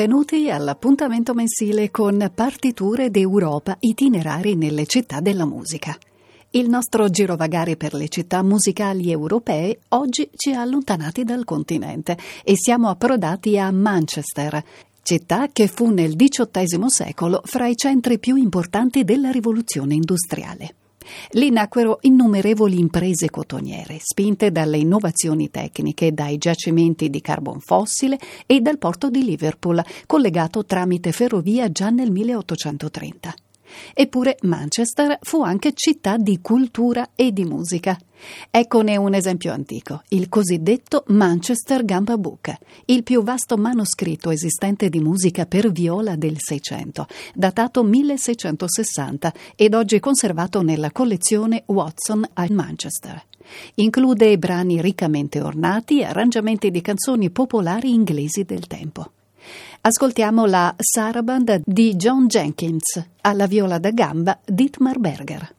Benvenuti all'appuntamento mensile con Partiture d'Europa, itinerari nelle città della musica. Il nostro girovagare per le città musicali europee oggi ci ha allontanati dal continente e siamo approdati a Manchester, città che fu nel XVIII secolo fra i centri più importanti della rivoluzione industriale. Lì nacquero innumerevoli imprese cotoniere, spinte dalle innovazioni tecniche, dai giacimenti di carbon fossile e dal porto di Liverpool, collegato tramite ferrovia già nel 1830. Eppure Manchester fu anche città di cultura e di musica. Eccone un esempio antico, il cosiddetto Manchester Gamba Book, il più vasto manoscritto esistente di musica per viola del Seicento, datato 1660 ed oggi conservato nella collezione Watson a Manchester. Include brani riccamente ornati e arrangiamenti di canzoni popolari inglesi del tempo. Ascoltiamo la Saraband di John Jenkins, alla viola da gamba Dietmar Berger.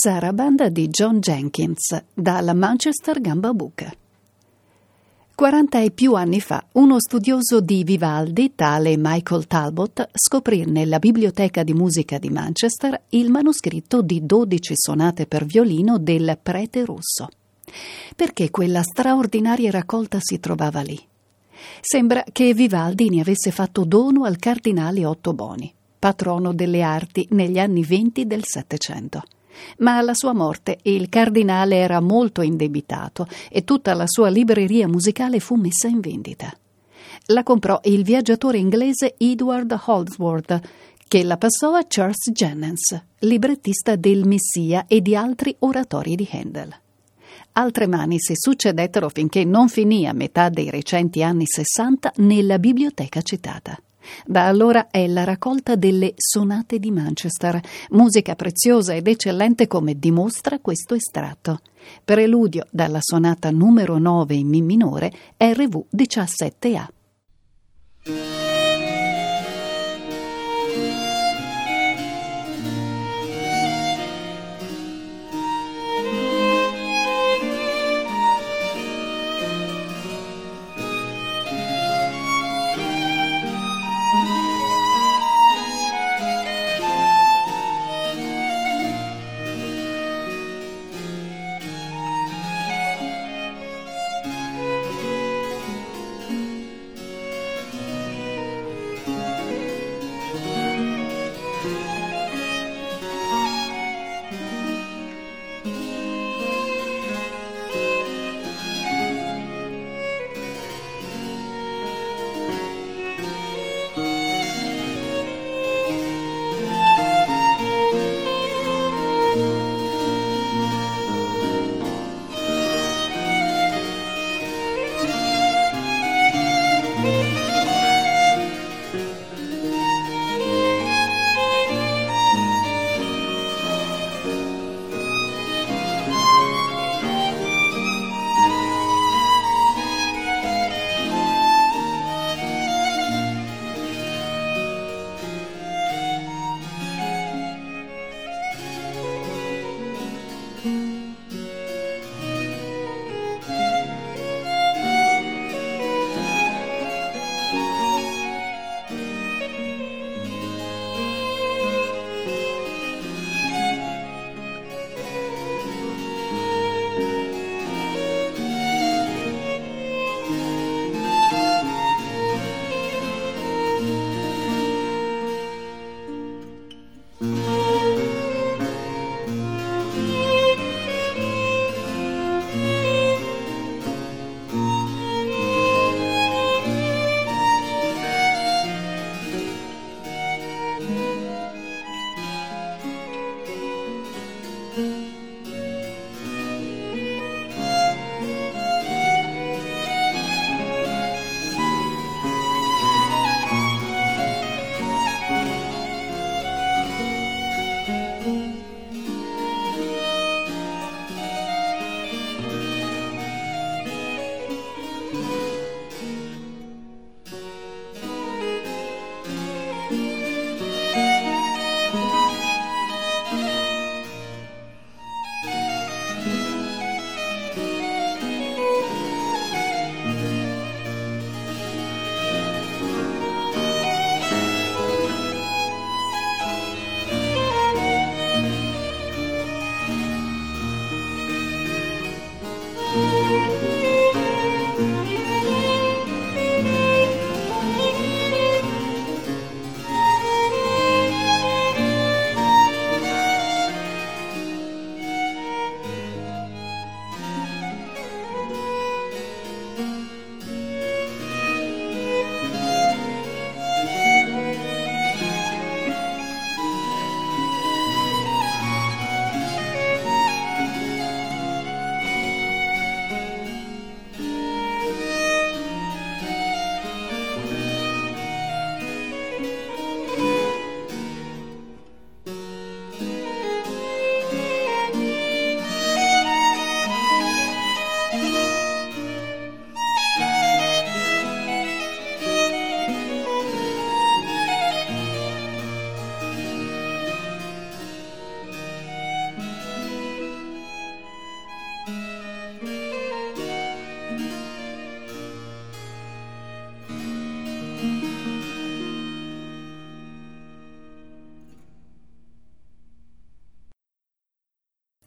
Saraband di John Jenkins dalla Manchester Gamba Book. 40 e più anni fa, uno studioso di Vivaldi, tale Michael Talbot, scoprì nella biblioteca di musica di Manchester il manoscritto di 12 sonate per violino del Prete Rosso. Perché quella straordinaria raccolta si trovava lì? Sembra che Vivaldi ne avesse fatto dono al cardinale Otto Boni, patrono delle arti negli anni venti del Settecento ma alla sua morte il cardinale era molto indebitato e tutta la sua libreria musicale fu messa in vendita. La comprò il viaggiatore inglese Edward Holdsworth, che la passò a Charles Jennens, librettista del Messia e di altri oratori di Handel. Altre mani si succedettero finché non finì a metà dei recenti anni Sessanta nella biblioteca citata. Da allora è la raccolta delle sonate di Manchester, musica preziosa ed eccellente come dimostra questo estratto. Preludio dalla sonata numero 9 in Mi minore, RV 17A.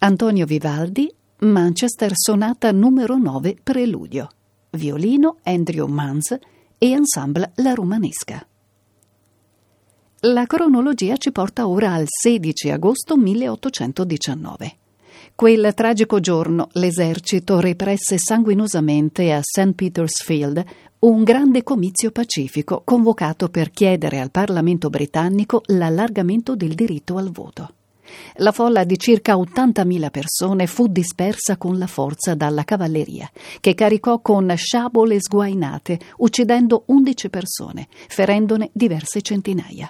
Antonio Vivaldi, Manchester Sonata numero 9 Preludio. Violino Andrew Manz e Ensemble La Romanesca. La cronologia ci porta ora al 16 agosto 1819. Quel tragico giorno l'esercito represse sanguinosamente a St. Peter's Field un grande comizio pacifico convocato per chiedere al Parlamento britannico l'allargamento del diritto al voto. La folla di circa 80.000 persone fu dispersa con la forza dalla cavalleria, che caricò con sciabole sguainate, uccidendo 11 persone, ferendone diverse centinaia.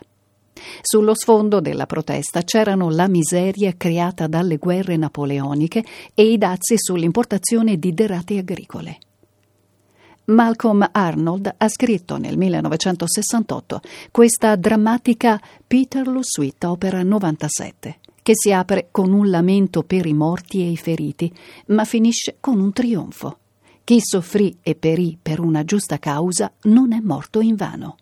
Sullo sfondo della protesta c'erano la miseria creata dalle guerre napoleoniche e i dazi sull'importazione di derrate agricole. Malcolm Arnold ha scritto nel 1968 questa drammatica Peterloo Suite, opera 97, che si apre con un lamento per i morti e i feriti, ma finisce con un trionfo. Chi soffrì e perì per una giusta causa non è morto invano.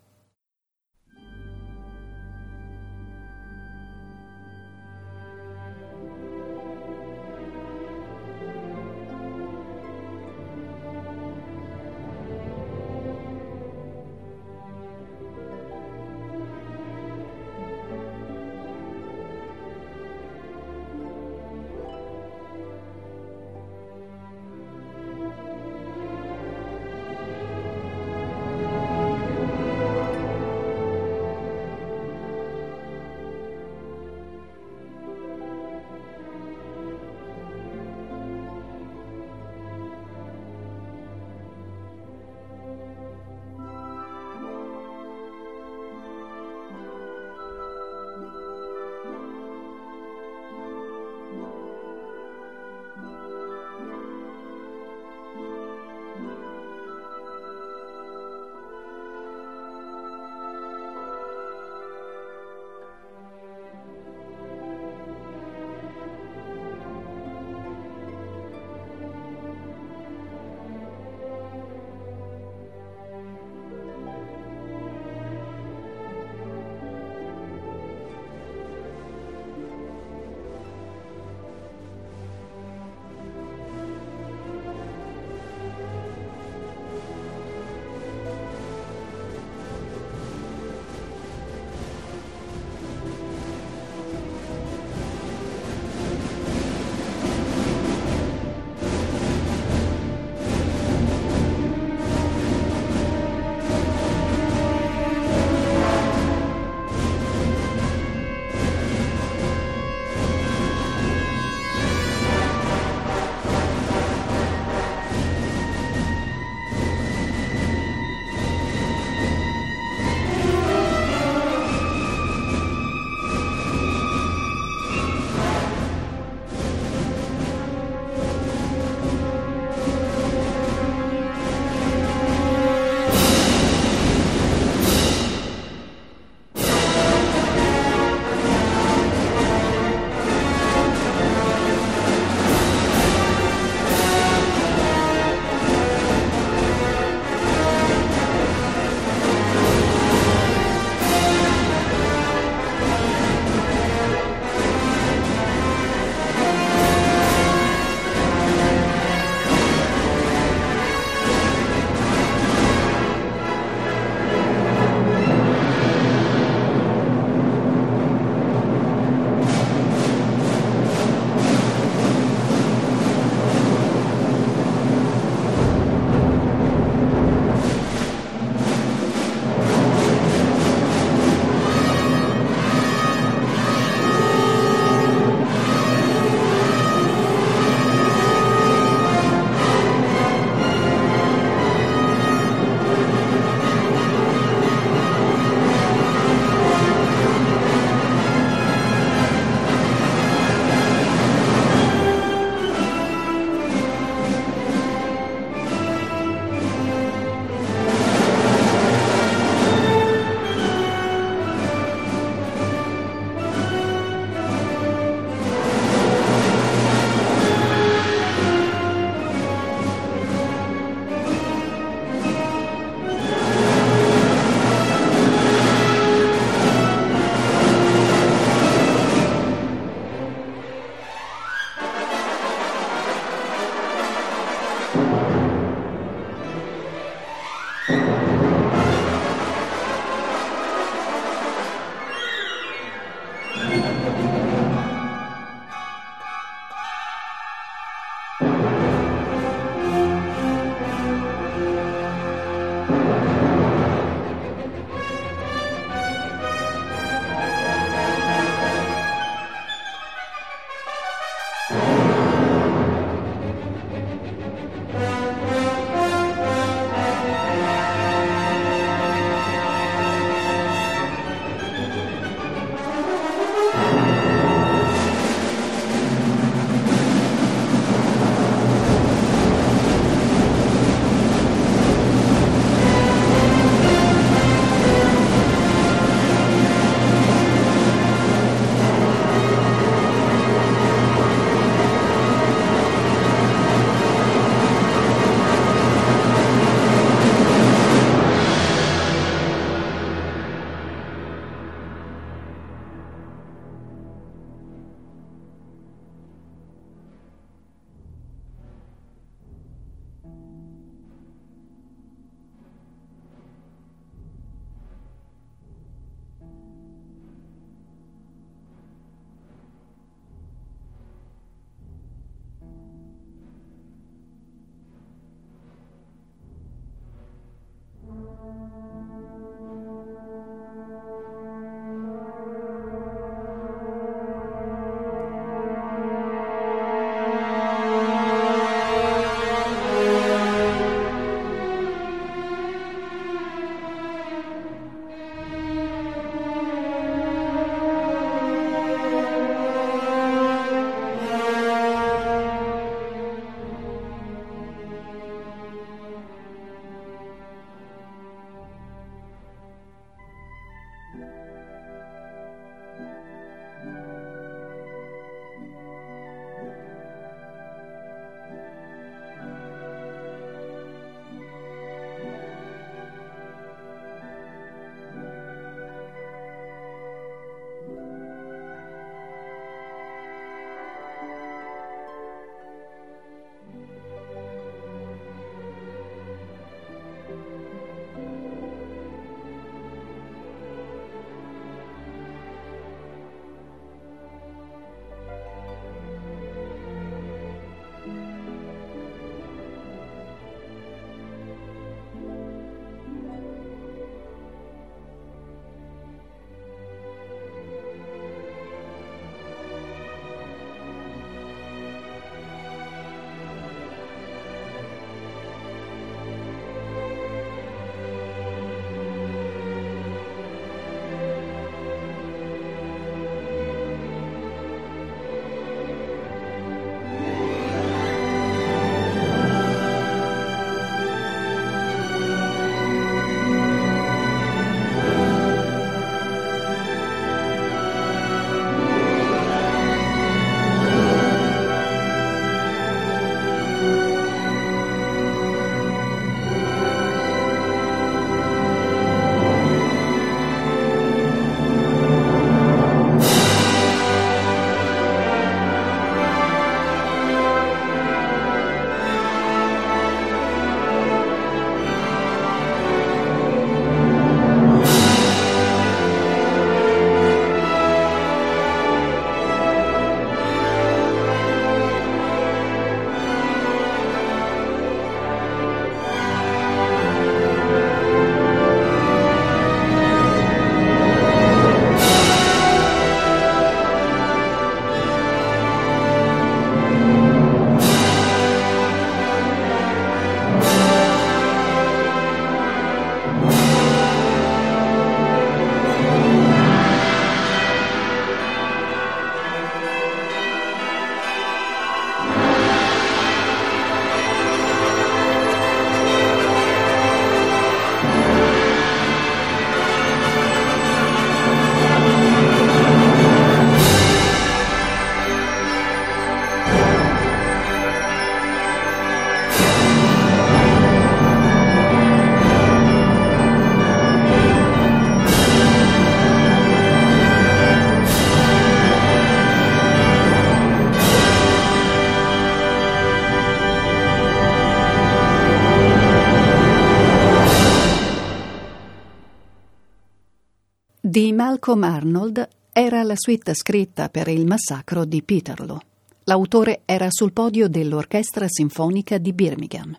Malcolm Arnold era la suite scritta per il massacro di Peterloo. L'autore era sul podio dell'Orchestra Sinfonica di Birmingham.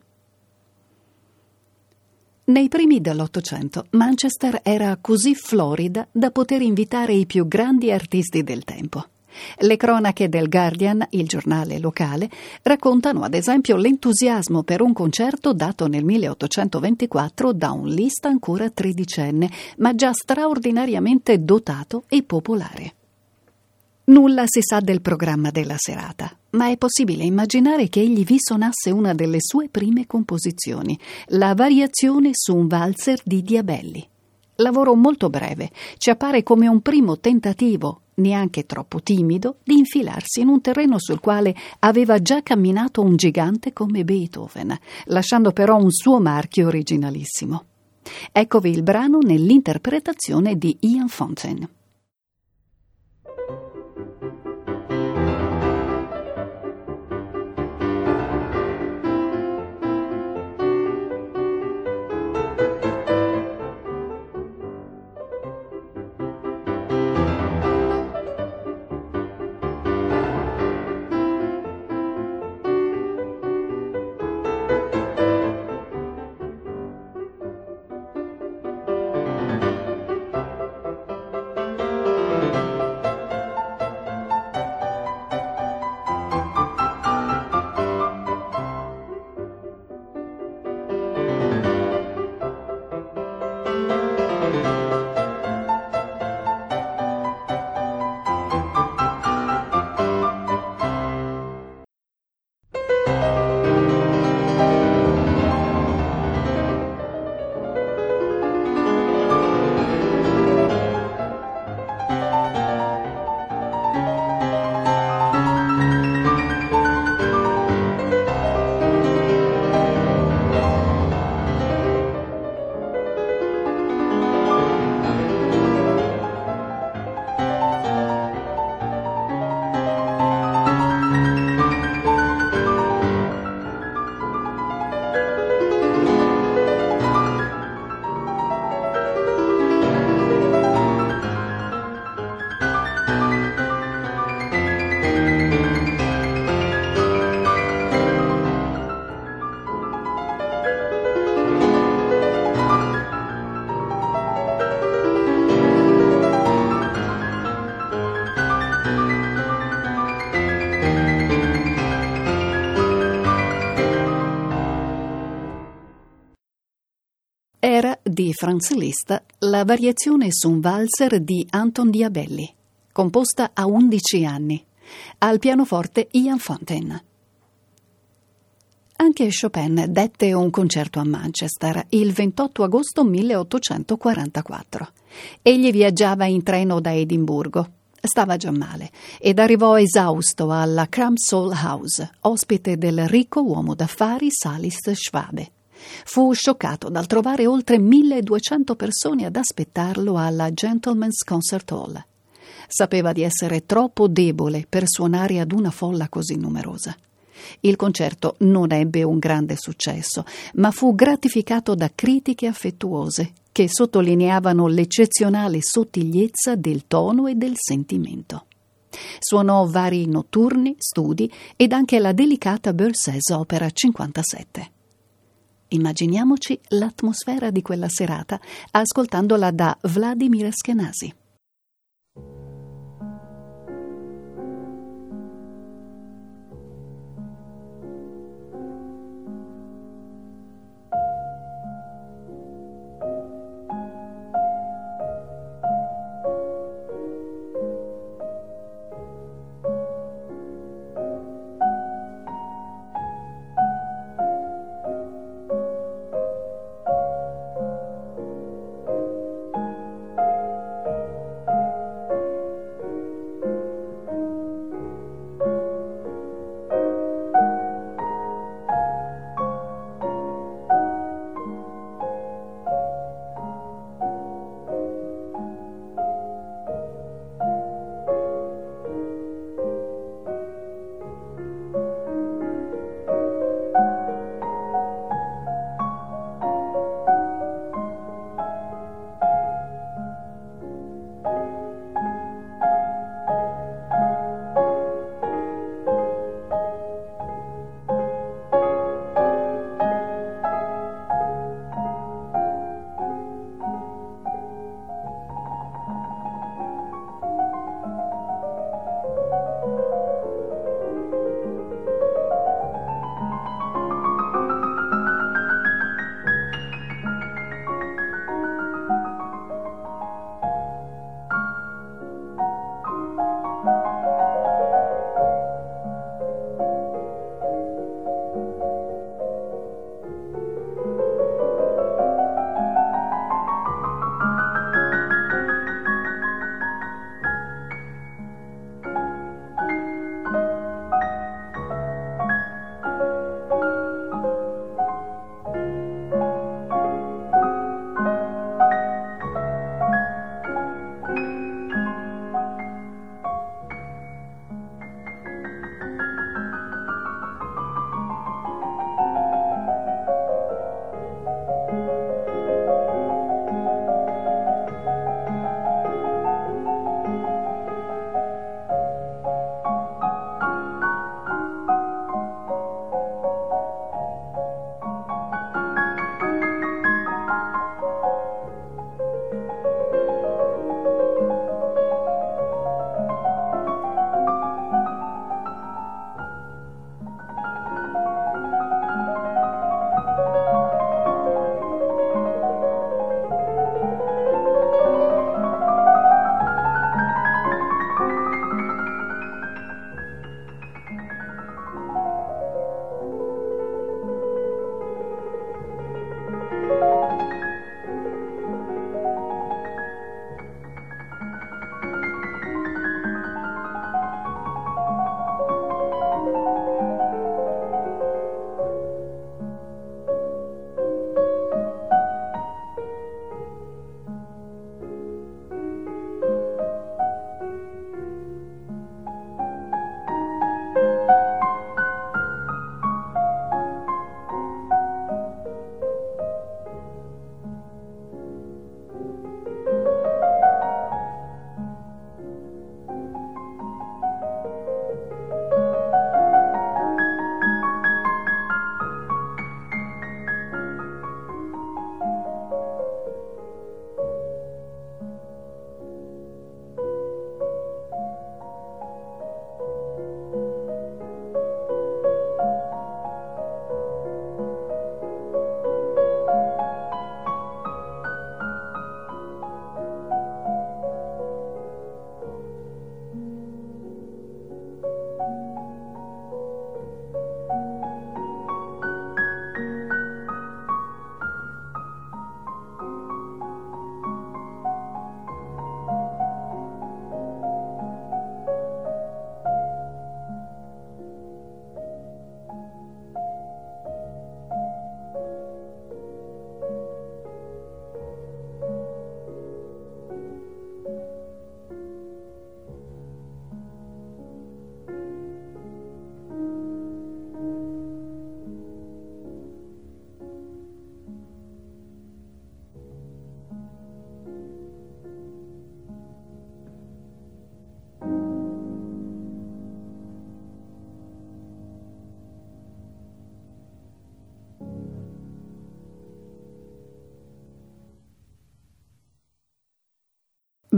Nei primi dell'Ottocento Manchester era così florida da poter invitare i più grandi artisti del tempo. Le cronache del Guardian, il giornale locale, raccontano ad esempio l'entusiasmo per un concerto dato nel 1824 da un Liszt ancora tredicenne, ma già straordinariamente dotato e popolare. Nulla si sa del programma della serata, ma è possibile immaginare che egli vi suonasse una delle sue prime composizioni, la variazione su un valzer di Diabelli. Lavoro molto breve, ci appare come un primo tentativo, neanche troppo timido, di infilarsi in un terreno sul quale aveva già camminato un gigante come Beethoven, lasciando però un suo marchio originalissimo. Eccovi il brano nell'interpretazione di Ian Fontaine. Di Franz Liszt la variazione su un valzer di Anton Diabelli, composta a 11 anni, al pianoforte Ian Fontaine. Anche Chopin dette un concerto a Manchester il 28 agosto 1844. Egli viaggiava in treno da Edimburgo. Stava già male ed arrivò esausto alla Cramsall House, ospite del ricco uomo d'affari Salis Schwabe. Fu scioccato dal trovare oltre 1200 persone ad aspettarlo alla Gentleman's Concert Hall. Sapeva di essere troppo debole per suonare ad una folla così numerosa. Il concerto non ebbe un grande successo, ma fu gratificato da critiche affettuose che sottolineavano l'eccezionale sottigliezza del tono e del sentimento. Suonò vari notturni, studi ed anche la delicata Berceuse Opera 57. Immaginiamoci l'atmosfera di quella serata ascoltandola da Vladimir Skenasi.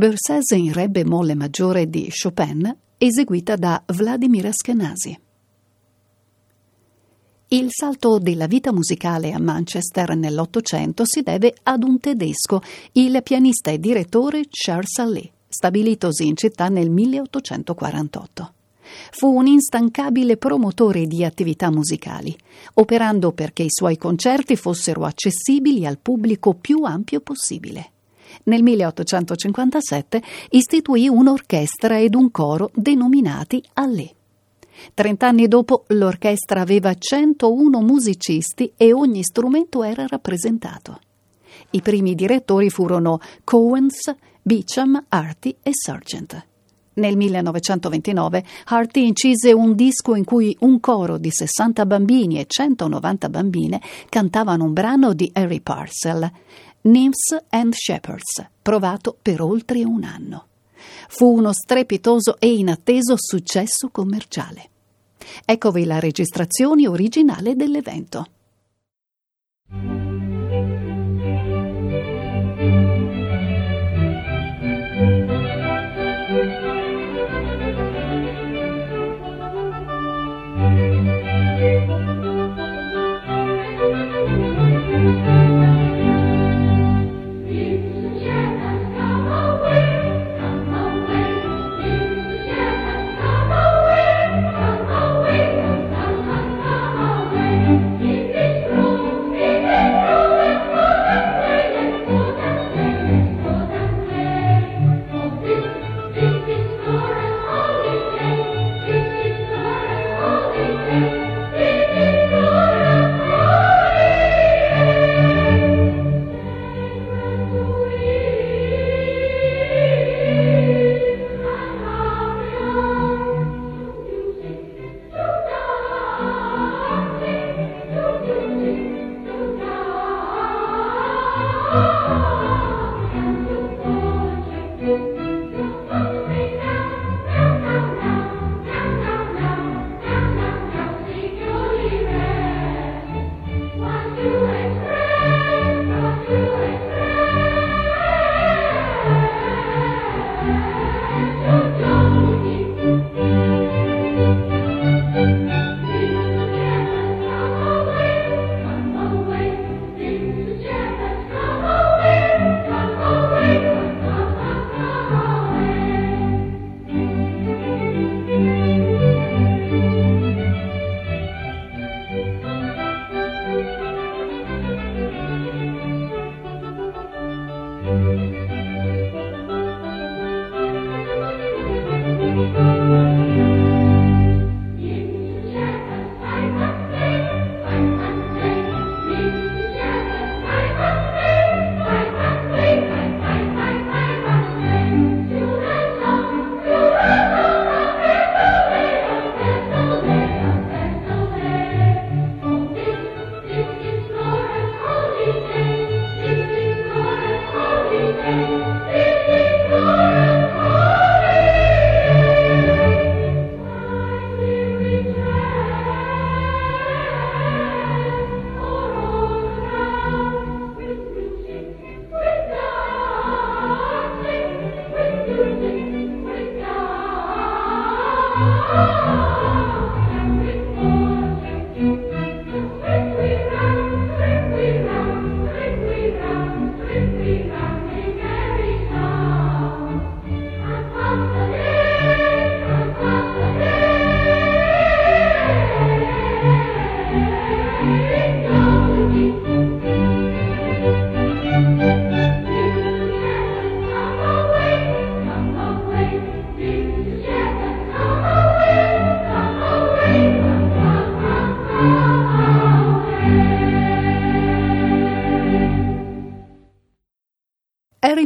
Bercese in re bemolle maggiore di Chopin, eseguita da Vladimir Askenazi. Il salto della vita musicale a Manchester nell'Ottocento si deve ad un tedesco, il pianista e direttore Charles Allais, stabilitosi in città nel 1848. Fu un instancabile promotore di attività musicali, operando perché i suoi concerti fossero accessibili al pubblico più ampio possibile. Nel 1857 istituì un'orchestra ed un coro denominati Allè. Trent'anni dopo l'orchestra aveva 101 musicisti e ogni strumento era rappresentato. I primi direttori furono Cowens, Beecham, Artie e Sargent. Nel 1929 Harty incise un disco in cui un coro di 60 bambini e 190 bambine cantavano un brano di Harry Parcell, Nymphs and Shepherds, provato per oltre un anno. Fu uno strepitoso e inatteso successo commerciale. Eccovi la registrazione originale dell'evento.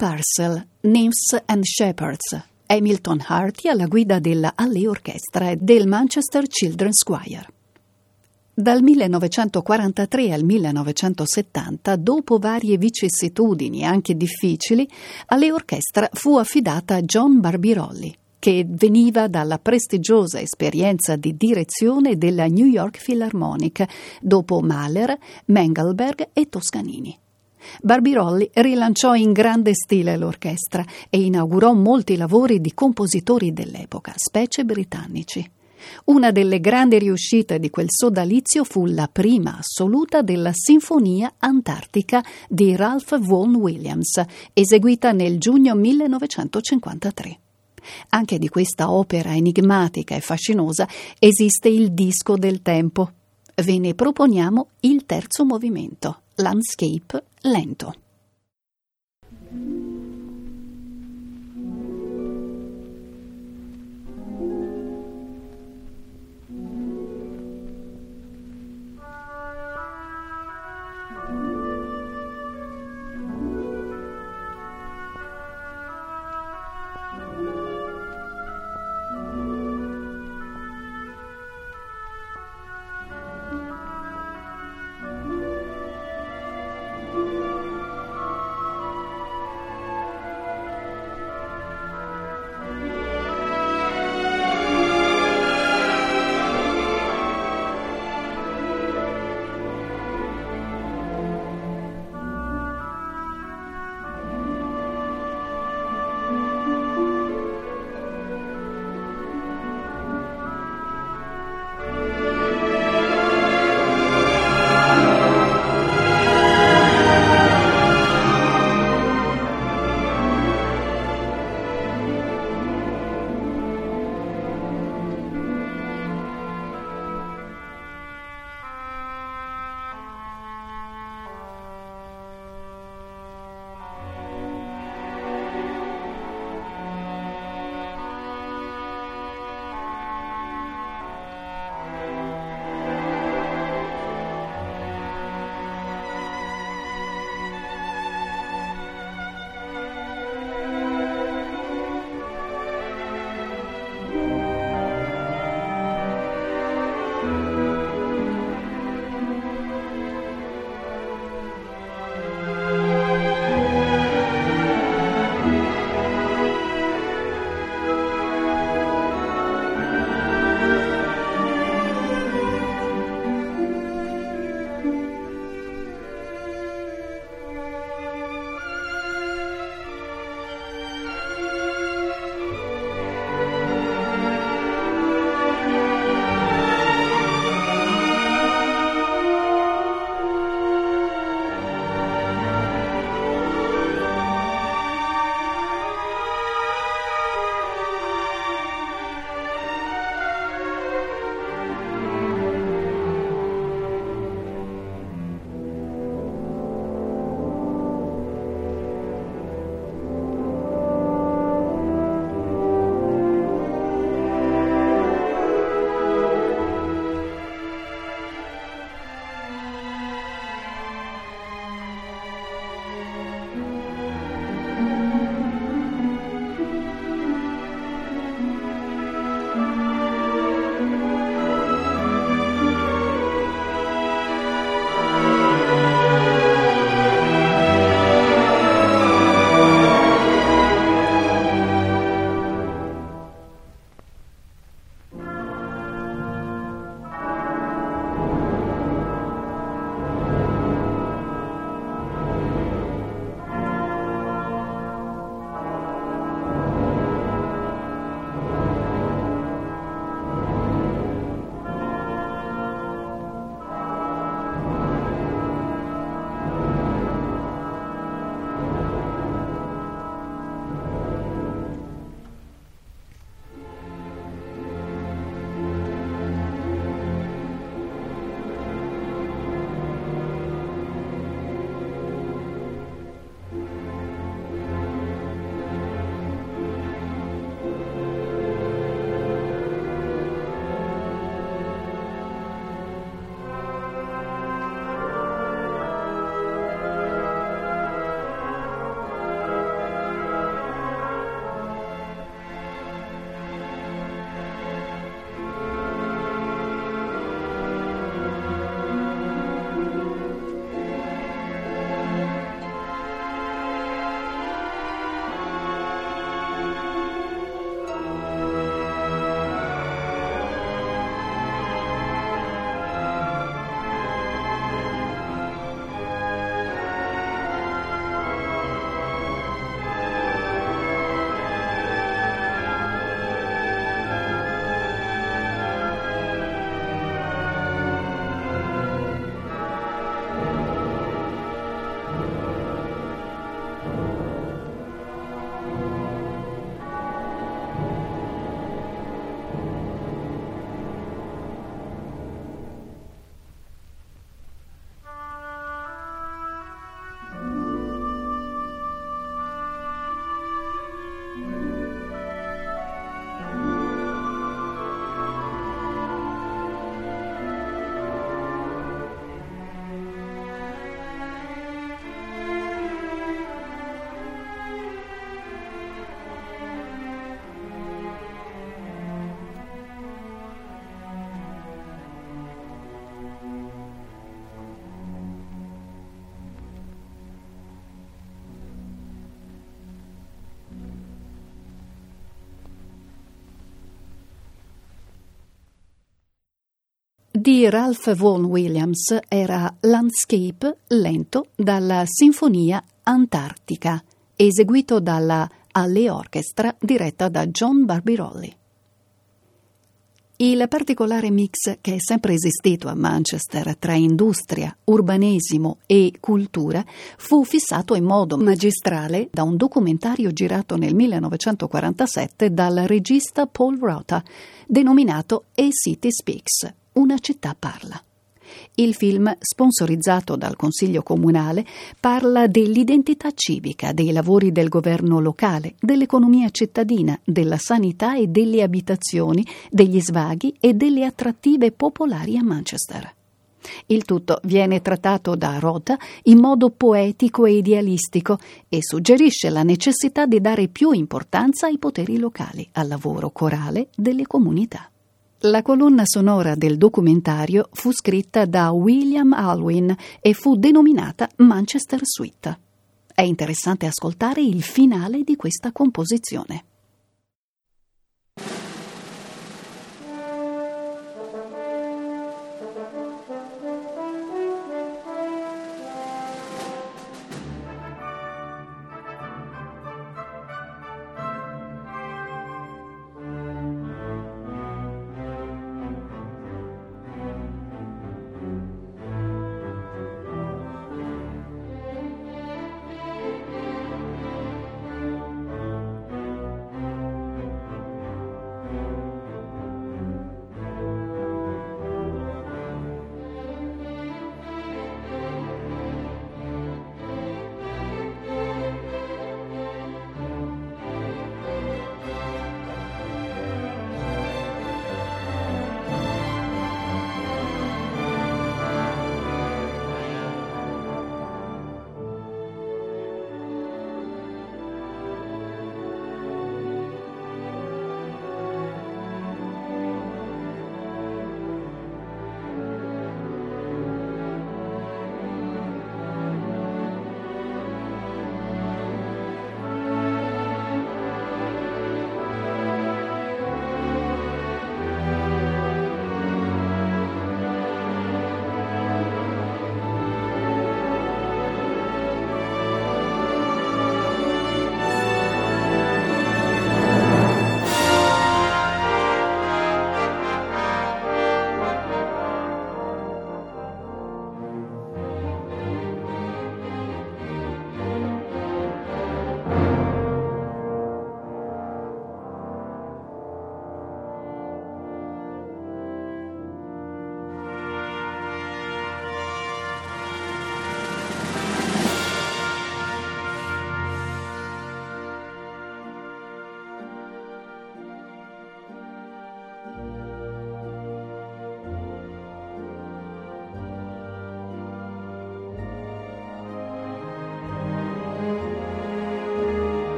Parcel, Nymphs and Shepherds, Hamilton Harty alla guida della Alley Orchestra e del Manchester Children's Choir. Dal 1943 al 1970, dopo varie vicissitudini anche difficili, alle orchestra fu affidata John Barbirolli, che veniva dalla prestigiosa esperienza di direzione della New York Philharmonic, dopo Mahler, Mengelberg e Toscanini. Barbirolli rilanciò in grande stile l'orchestra e inaugurò molti lavori di compositori dell'epoca, specie britannici. Una delle grandi riuscite di quel sodalizio fu la prima assoluta della Sinfonia Antartica di Ralph Vaughan Williams, eseguita nel giugno 1953. Anche di questa opera enigmatica e fascinosa esiste il disco del tempo. Ve ne proponiamo il terzo movimento, Landscape lento. Di Ralph Vaughan Williams era Landscape lento dalla Sinfonia Antartica, eseguito dalla Alle Orchestra diretta da John Barbirolli. Il particolare mix che è sempre esistito a Manchester tra industria, urbanesimo e cultura fu fissato in modo magistrale da un documentario girato nel 1947 dal regista Paul Rota, denominato A City Speaks, una città parla. Il film, sponsorizzato dal Consiglio Comunale, parla dell'identità civica, dei lavori del governo locale, dell'economia cittadina, della sanità e delle abitazioni, degli svaghi e delle attrattive popolari a Manchester. Il tutto viene trattato da Rota in modo poetico e idealistico e suggerisce la necessità di dare più importanza ai poteri locali, al lavoro corale delle comunità. La colonna sonora del documentario fu scritta da William Alwyn e fu denominata Manchester Suite. È interessante ascoltare il finale di questa composizione.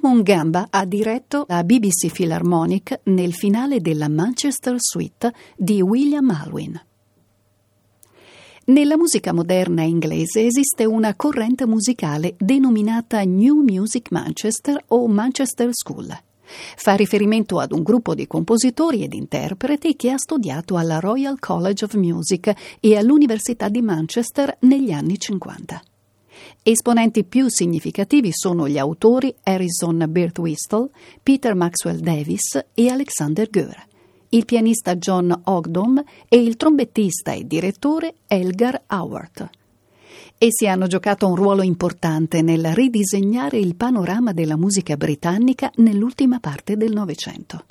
Rumon Gamba ha diretto la BBC Philharmonic nel finale della Manchester Suite di William Alwyn. Nella musica moderna inglese esiste una corrente musicale denominata New Music Manchester o Manchester School. Fa riferimento ad un gruppo di compositori ed interpreti che ha studiato alla Royal College of Music e all'Università di Manchester negli anni 50. Esponenti più significativi sono gli autori Harrison Birtwistle, Peter Maxwell Davis e Alexander Goer, il pianista John Ogdon e il trombettista e direttore Elgar Howard. Essi hanno giocato un ruolo importante nel ridisegnare il panorama della musica britannica nell'ultima parte del Novecento.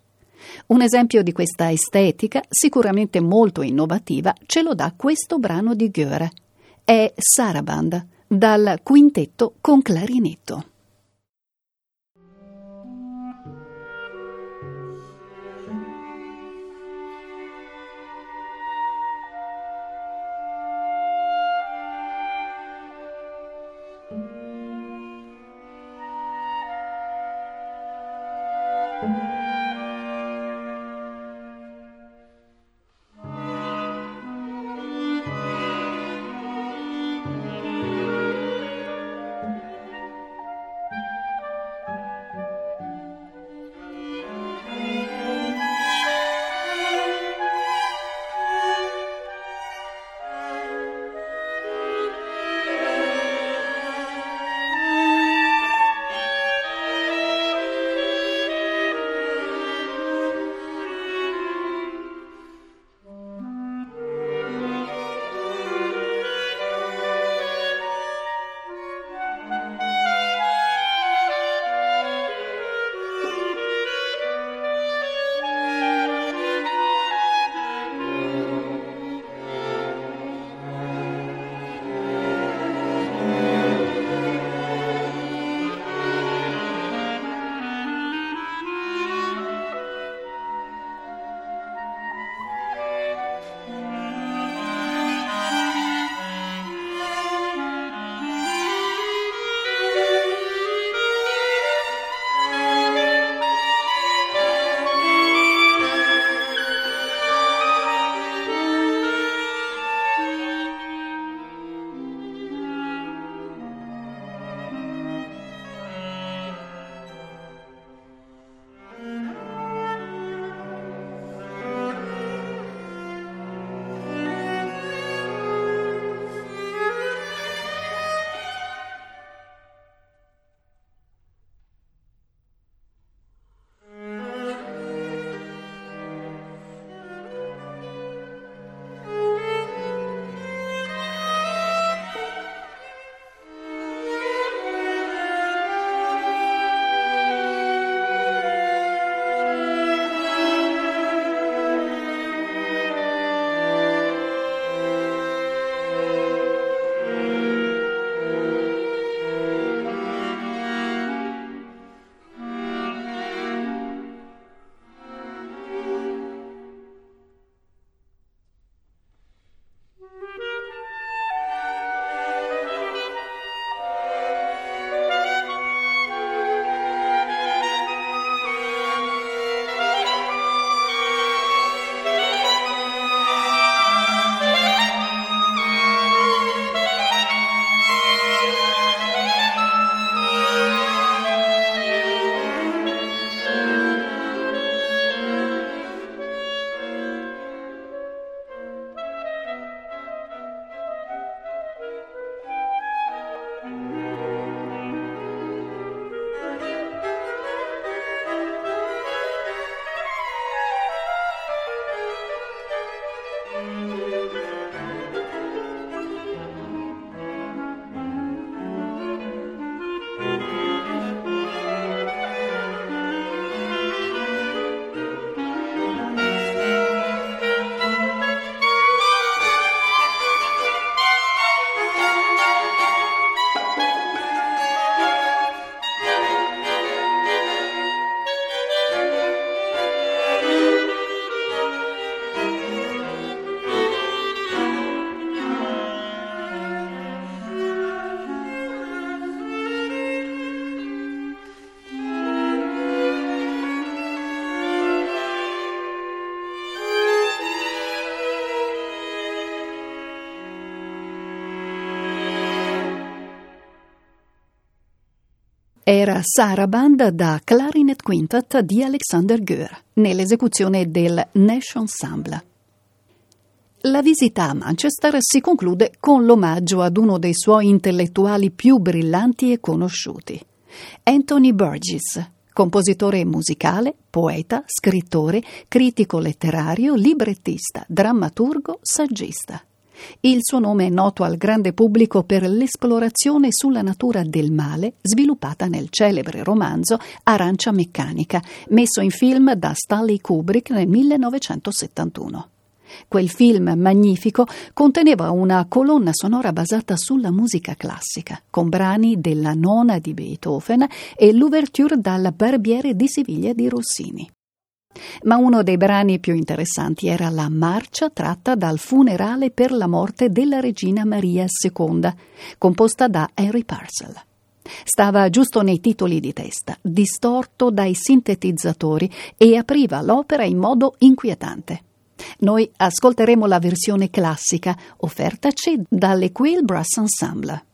Un esempio di questa estetica, sicuramente molto innovativa, ce lo dà questo brano di Goethe. È Saraband, dal quintetto con clarinetto. Era Saraband da Clarinet Quintet di Alexander Goer, nell'esecuzione del Nash Ensemble. La visita a Manchester si conclude con l'omaggio ad uno dei suoi intellettuali più brillanti e conosciuti, Anthony Burgess, compositore musicale, poeta, scrittore, critico letterario, librettista, drammaturgo, saggista. Il suo nome è noto al grande pubblico per l'esplorazione sulla natura del male sviluppata nel celebre romanzo Arancia meccanica, messo in film da Stanley Kubrick nel 1971. Quel film magnifico conteneva una colonna sonora basata sulla musica classica, con brani della nona di Beethoven e l'ouverture dal Barbiere di Siviglia di Rossini. Ma uno dei brani più interessanti era la marcia tratta dal funerale per la morte della regina Maria II, composta da Henry Purcell. Stava giusto nei titoli di testa, distorto dai sintetizzatori e apriva l'opera in modo inquietante. Noi ascolteremo la versione classica offertaci dalle Quill Brass Ensemble.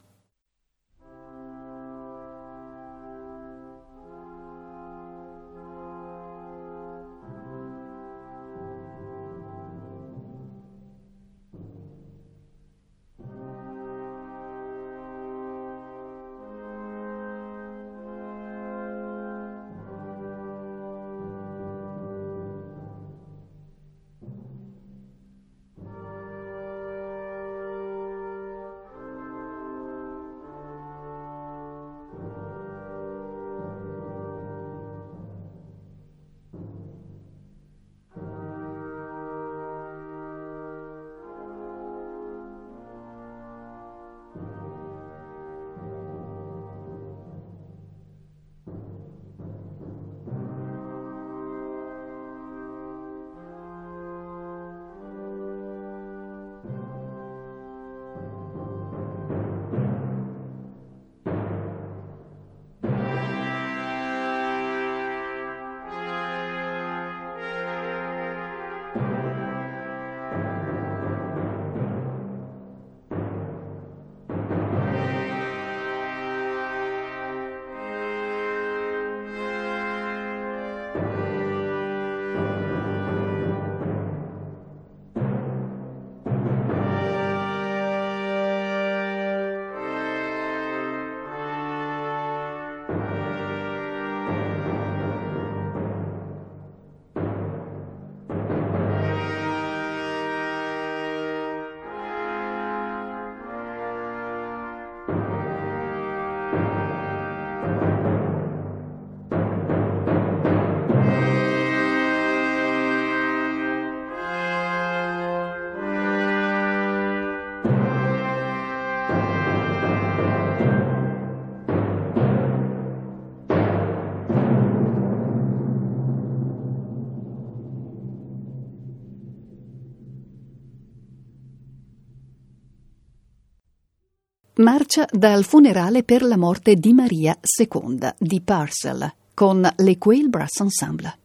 Marcia dal funerale per la morte di Maria II di Parcel con le Quail Brass Ensemble.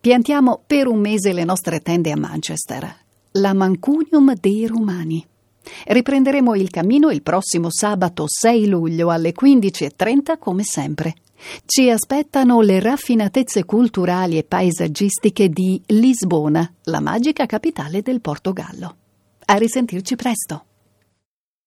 Piantiamo per un mese le nostre tende a Manchester, la Mancunium dei Romani. Riprenderemo il cammino il prossimo sabato 6 luglio alle 15.30 come sempre. Ci aspettano le raffinatezze culturali e paesaggistiche di Lisbona, la magica capitale del Portogallo. A risentirci presto.